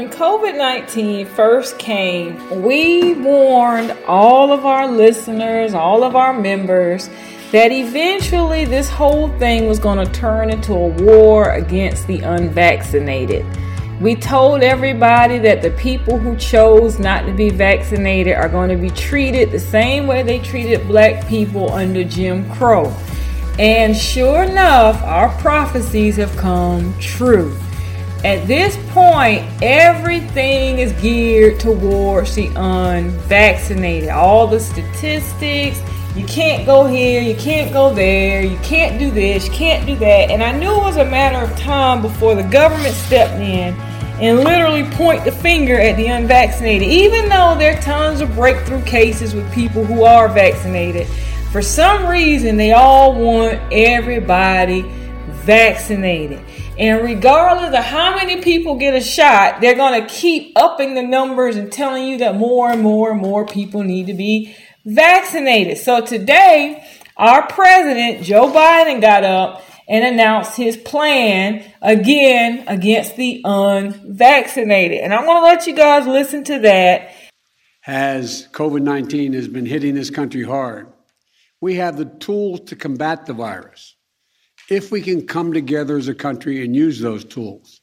when COVID 19 first came, we warned all of our listeners, all of our members, that eventually this whole thing was going to turn into a war against the unvaccinated. We told everybody that the people who chose not to be vaccinated are going to be treated the same way they treated black people under Jim Crow. And sure enough, our prophecies have come true. At this point, everything is geared towards the unvaccinated. All the statistics, you can't go here, you can't go there, you can't do this, you can't do that. And I knew it was a matter of time before the government stepped in and literally point the finger at the unvaccinated, even though there are tons of breakthrough cases with people who are vaccinated. For some reason, they all want everybody vaccinated. And regardless of how many people get a shot, they're going to keep upping the numbers and telling you that more and more and more people need to be vaccinated. So today, our president, Joe Biden, got up and announced his plan again against the unvaccinated. And I'm going to let you guys listen to that. As COVID 19 has been hitting this country hard, we have the tools to combat the virus if we can come together as a country and use those tools.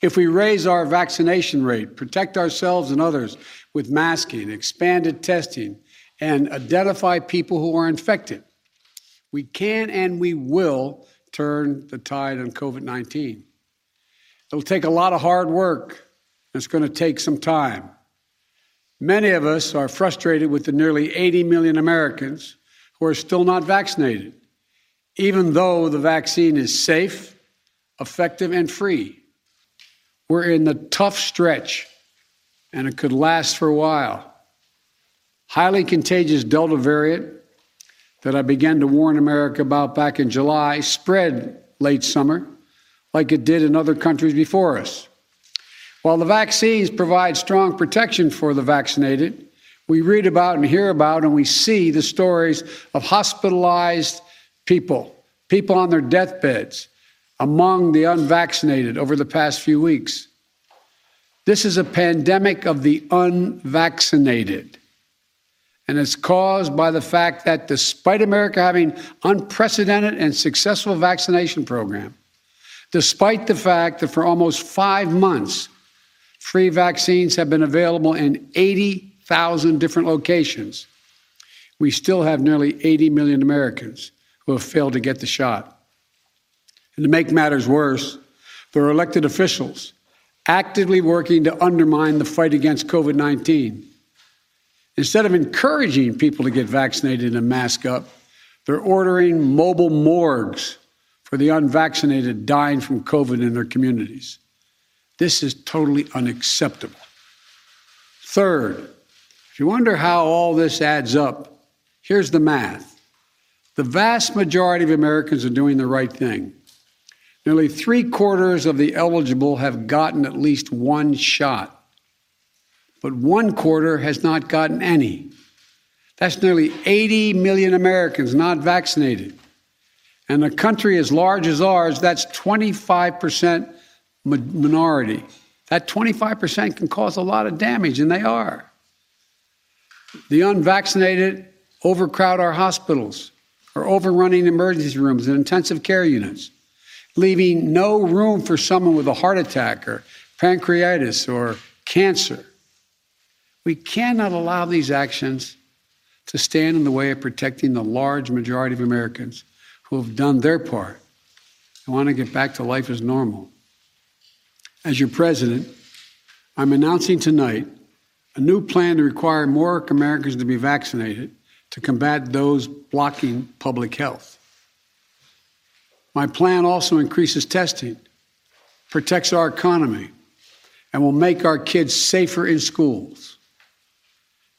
If we raise our vaccination rate, protect ourselves and others with masking, expanded testing, and identify people who are infected, we can and we will turn the tide on COVID 19. It'll take a lot of hard work. It's going to take some time. Many of us are frustrated with the nearly 80 million Americans who are still not vaccinated, even though the vaccine is safe, effective, and free. We're in the tough stretch, and it could last for a while. Highly contagious Delta variant that I began to warn America about back in July spread late summer, like it did in other countries before us. While the vaccines provide strong protection for the vaccinated, we read about and hear about and we see the stories of hospitalized people, people on their deathbeds, among the unvaccinated over the past few weeks. This is a pandemic of the unvaccinated. And it's caused by the fact that despite America having unprecedented and successful vaccination program, despite the fact that for almost five months, free vaccines have been available in 80,000 different locations, we still have nearly 80 million Americans who have failed to get the shot. And to make matters worse, there are elected officials actively working to undermine the fight against COVID 19 Instead of encouraging people to get vaccinated and mask up, they're ordering mobile morgues for the unvaccinated dying from COVID in their communities. This is totally unacceptable. Third, if you wonder how all this adds up, here's the math. The vast majority of Americans are doing the right thing. Nearly three quarters of the eligible have gotten at least one shot but one quarter has not gotten any. That's nearly 80 million Americans not vaccinated. And a country as large as ours, that's 25% minority. That 25% can cause a lot of damage, and they are. The unvaccinated overcrowd our hospitals, are overrunning emergency rooms and intensive care units, leaving no room for someone with a heart attack or pancreatitis or cancer. We cannot allow these actions to stand in the way of protecting the large majority of Americans who have done their part and want to get back to life as normal. As your president, I'm announcing tonight a new plan to require more Americans to be vaccinated to combat those blocking public health. My plan also increases testing, protects our economy, and will make our kids safer in schools.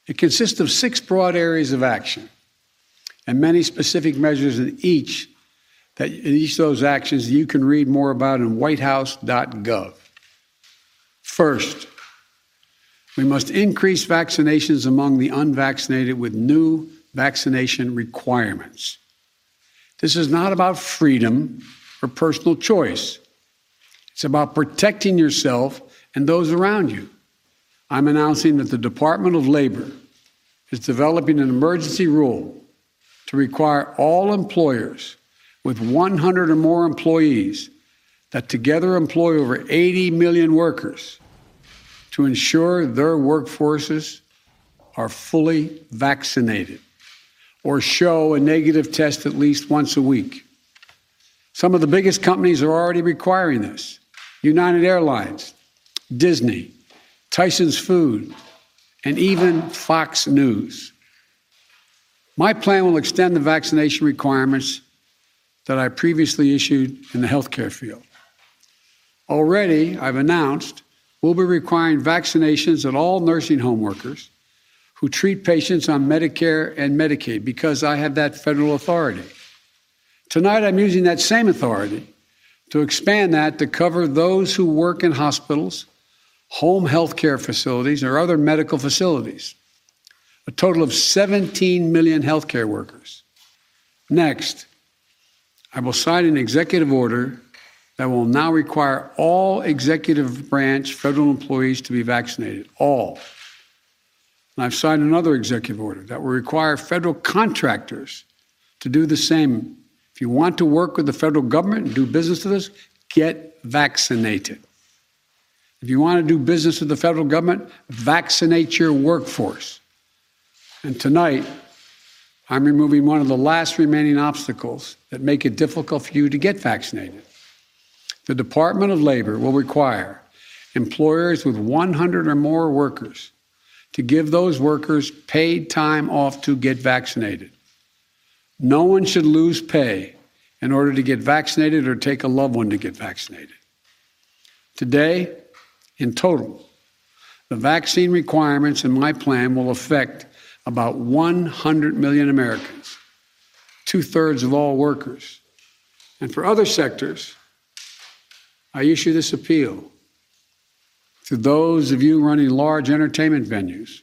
It consists of six broad areas of action and many specific measures in each that in each of those actions you can read more about in whitehouse.gov. First, we must increase vaccinations among the unvaccinated with new vaccination requirements. This is not about freedom or personal choice. It's about protecting yourself and those around you. I'm announcing that the Department of Labor is developing an emergency rule to require all employers with 100 or more employees that together employ over 80 million workers to ensure their workforces are fully vaccinated or show a negative test at least once a week. Some of the biggest companies are already requiring this United Airlines, Disney, Tyson's Food, and even Fox News. My plan will extend the vaccination requirements that I previously issued in the healthcare field. Already, I've announced we'll be requiring vaccinations at all nursing home workers who treat patients on Medicare and Medicaid because I have that federal authority. Tonight, I'm using that same authority to expand that to cover those who work in hospitals, home health care facilities, or other medical facilities. A total of 17 million healthcare workers. Next, I will sign an executive order that will now require all executive branch federal employees to be vaccinated. All. And I've signed another executive order that will require federal contractors to do the same. If you want to work with the federal government and do business with us, get vaccinated. If you want to do business with the federal government, vaccinate your workforce. And tonight, I'm removing one of the last remaining obstacles that make it difficult for you to get vaccinated. The Department of Labor will require employers with 100 or more workers to give those workers paid time off to get vaccinated. No one should lose pay in order to get vaccinated or take a loved one to get vaccinated. Today, in total, the vaccine requirements in my plan will affect about 100 million Americans, two thirds of all workers. And for other sectors, I issue this appeal to those of you running large entertainment venues,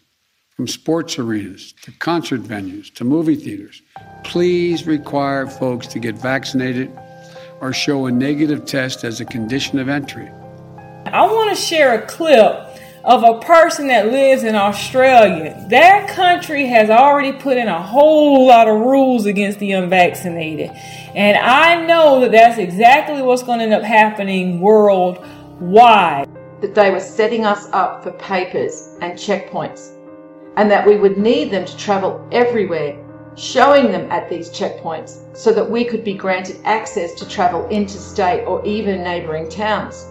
from sports arenas to concert venues to movie theaters, please require folks to get vaccinated or show a negative test as a condition of entry. I want to share a clip of a person that lives in Australia. Their country has already put in a whole lot of rules against the unvaccinated. And I know that that's exactly what's going to end up happening worldwide that they were setting us up for papers and checkpoints, and that we would need them to travel everywhere, showing them at these checkpoints so that we could be granted access to travel interstate or even neighbouring towns.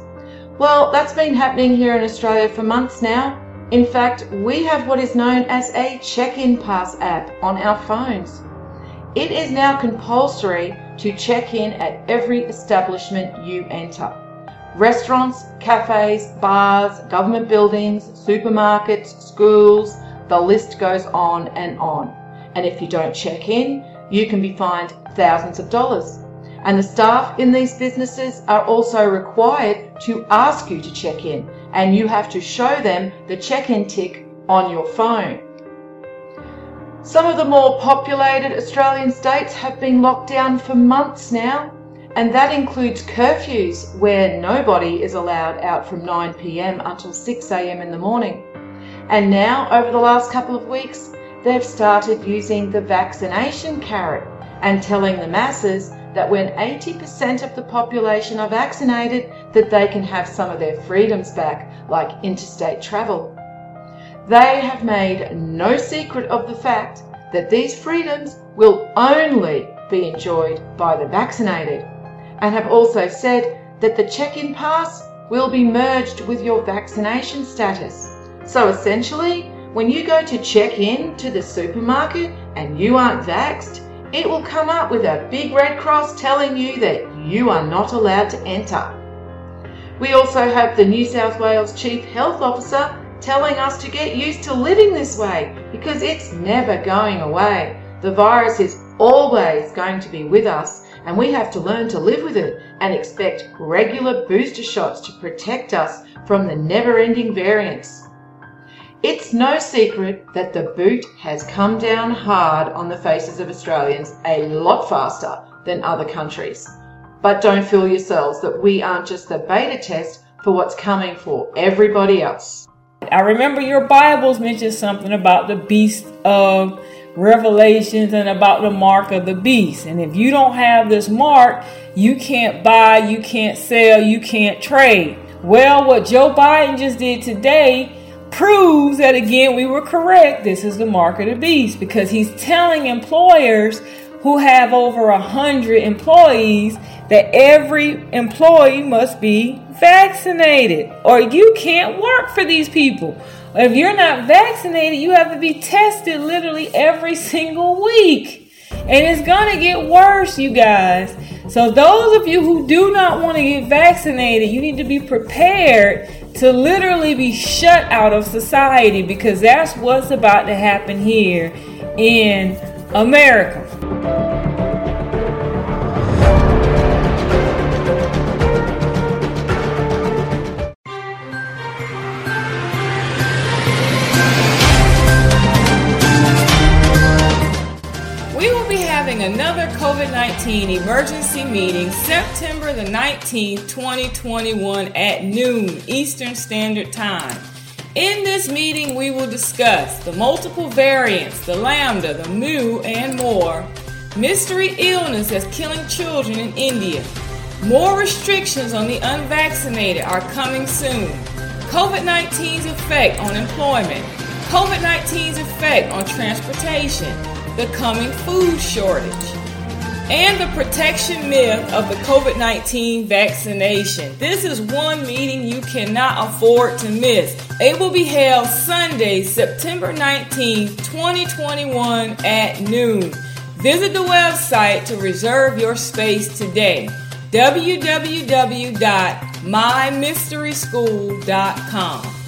Well, that's been happening here in Australia for months now. In fact, we have what is known as a check in pass app on our phones. It is now compulsory to check in at every establishment you enter. Restaurants, cafes, bars, government buildings, supermarkets, schools, the list goes on and on. And if you don't check in, you can be fined thousands of dollars. And the staff in these businesses are also required to ask you to check in, and you have to show them the check in tick on your phone. Some of the more populated Australian states have been locked down for months now, and that includes curfews where nobody is allowed out from 9 pm until 6 am in the morning. And now, over the last couple of weeks, they've started using the vaccination carrot and telling the masses that when 80% of the population are vaccinated, that they can have some of their freedoms back, like interstate travel. They have made no secret of the fact that these freedoms will only be enjoyed by the vaccinated and have also said that the check in pass will be merged with your vaccination status. So essentially, when you go to check in to the supermarket and you aren't vaxxed, it will come up with a big red cross telling you that you are not allowed to enter. We also have the New South Wales Chief Health Officer telling us to get used to living this way because it's never going away. The virus is always going to be with us and we have to learn to live with it and expect regular booster shots to protect us from the never ending variants. It's no secret that the boot has come down hard on the faces of Australians a lot faster than other countries. But don't fool yourselves that we aren't just the beta test for what's coming for everybody else. I remember your Bibles mentioned something about the beast of Revelations and about the mark of the beast. And if you don't have this mark, you can't buy, you can't sell, you can't trade. Well, what Joe Biden just did today proves that again we were correct. This is the mark of the beast because he's telling employers who have over a hundred employees that every employee must be vaccinated or you can't work for these people. If you're not vaccinated, you have to be tested literally every single week. And it's going to get worse, you guys. So, those of you who do not want to get vaccinated, you need to be prepared to literally be shut out of society because that's what's about to happen here in America. 19 emergency meeting September the 19th, 2021 at noon Eastern Standard Time. In this meeting, we will discuss the multiple variants, the Lambda, the Mu, and more, mystery illness that's killing children in India. More restrictions on the unvaccinated are coming soon. COVID 19's effect on employment, COVID 19's effect on transportation the coming food shortage, and the protection myth of the COVID 19 vaccination. This is one meeting you cannot afford to miss. It will be held Sunday, September 19, 2021 at noon. Visit the website to reserve your space today www.mymysteryschool.com.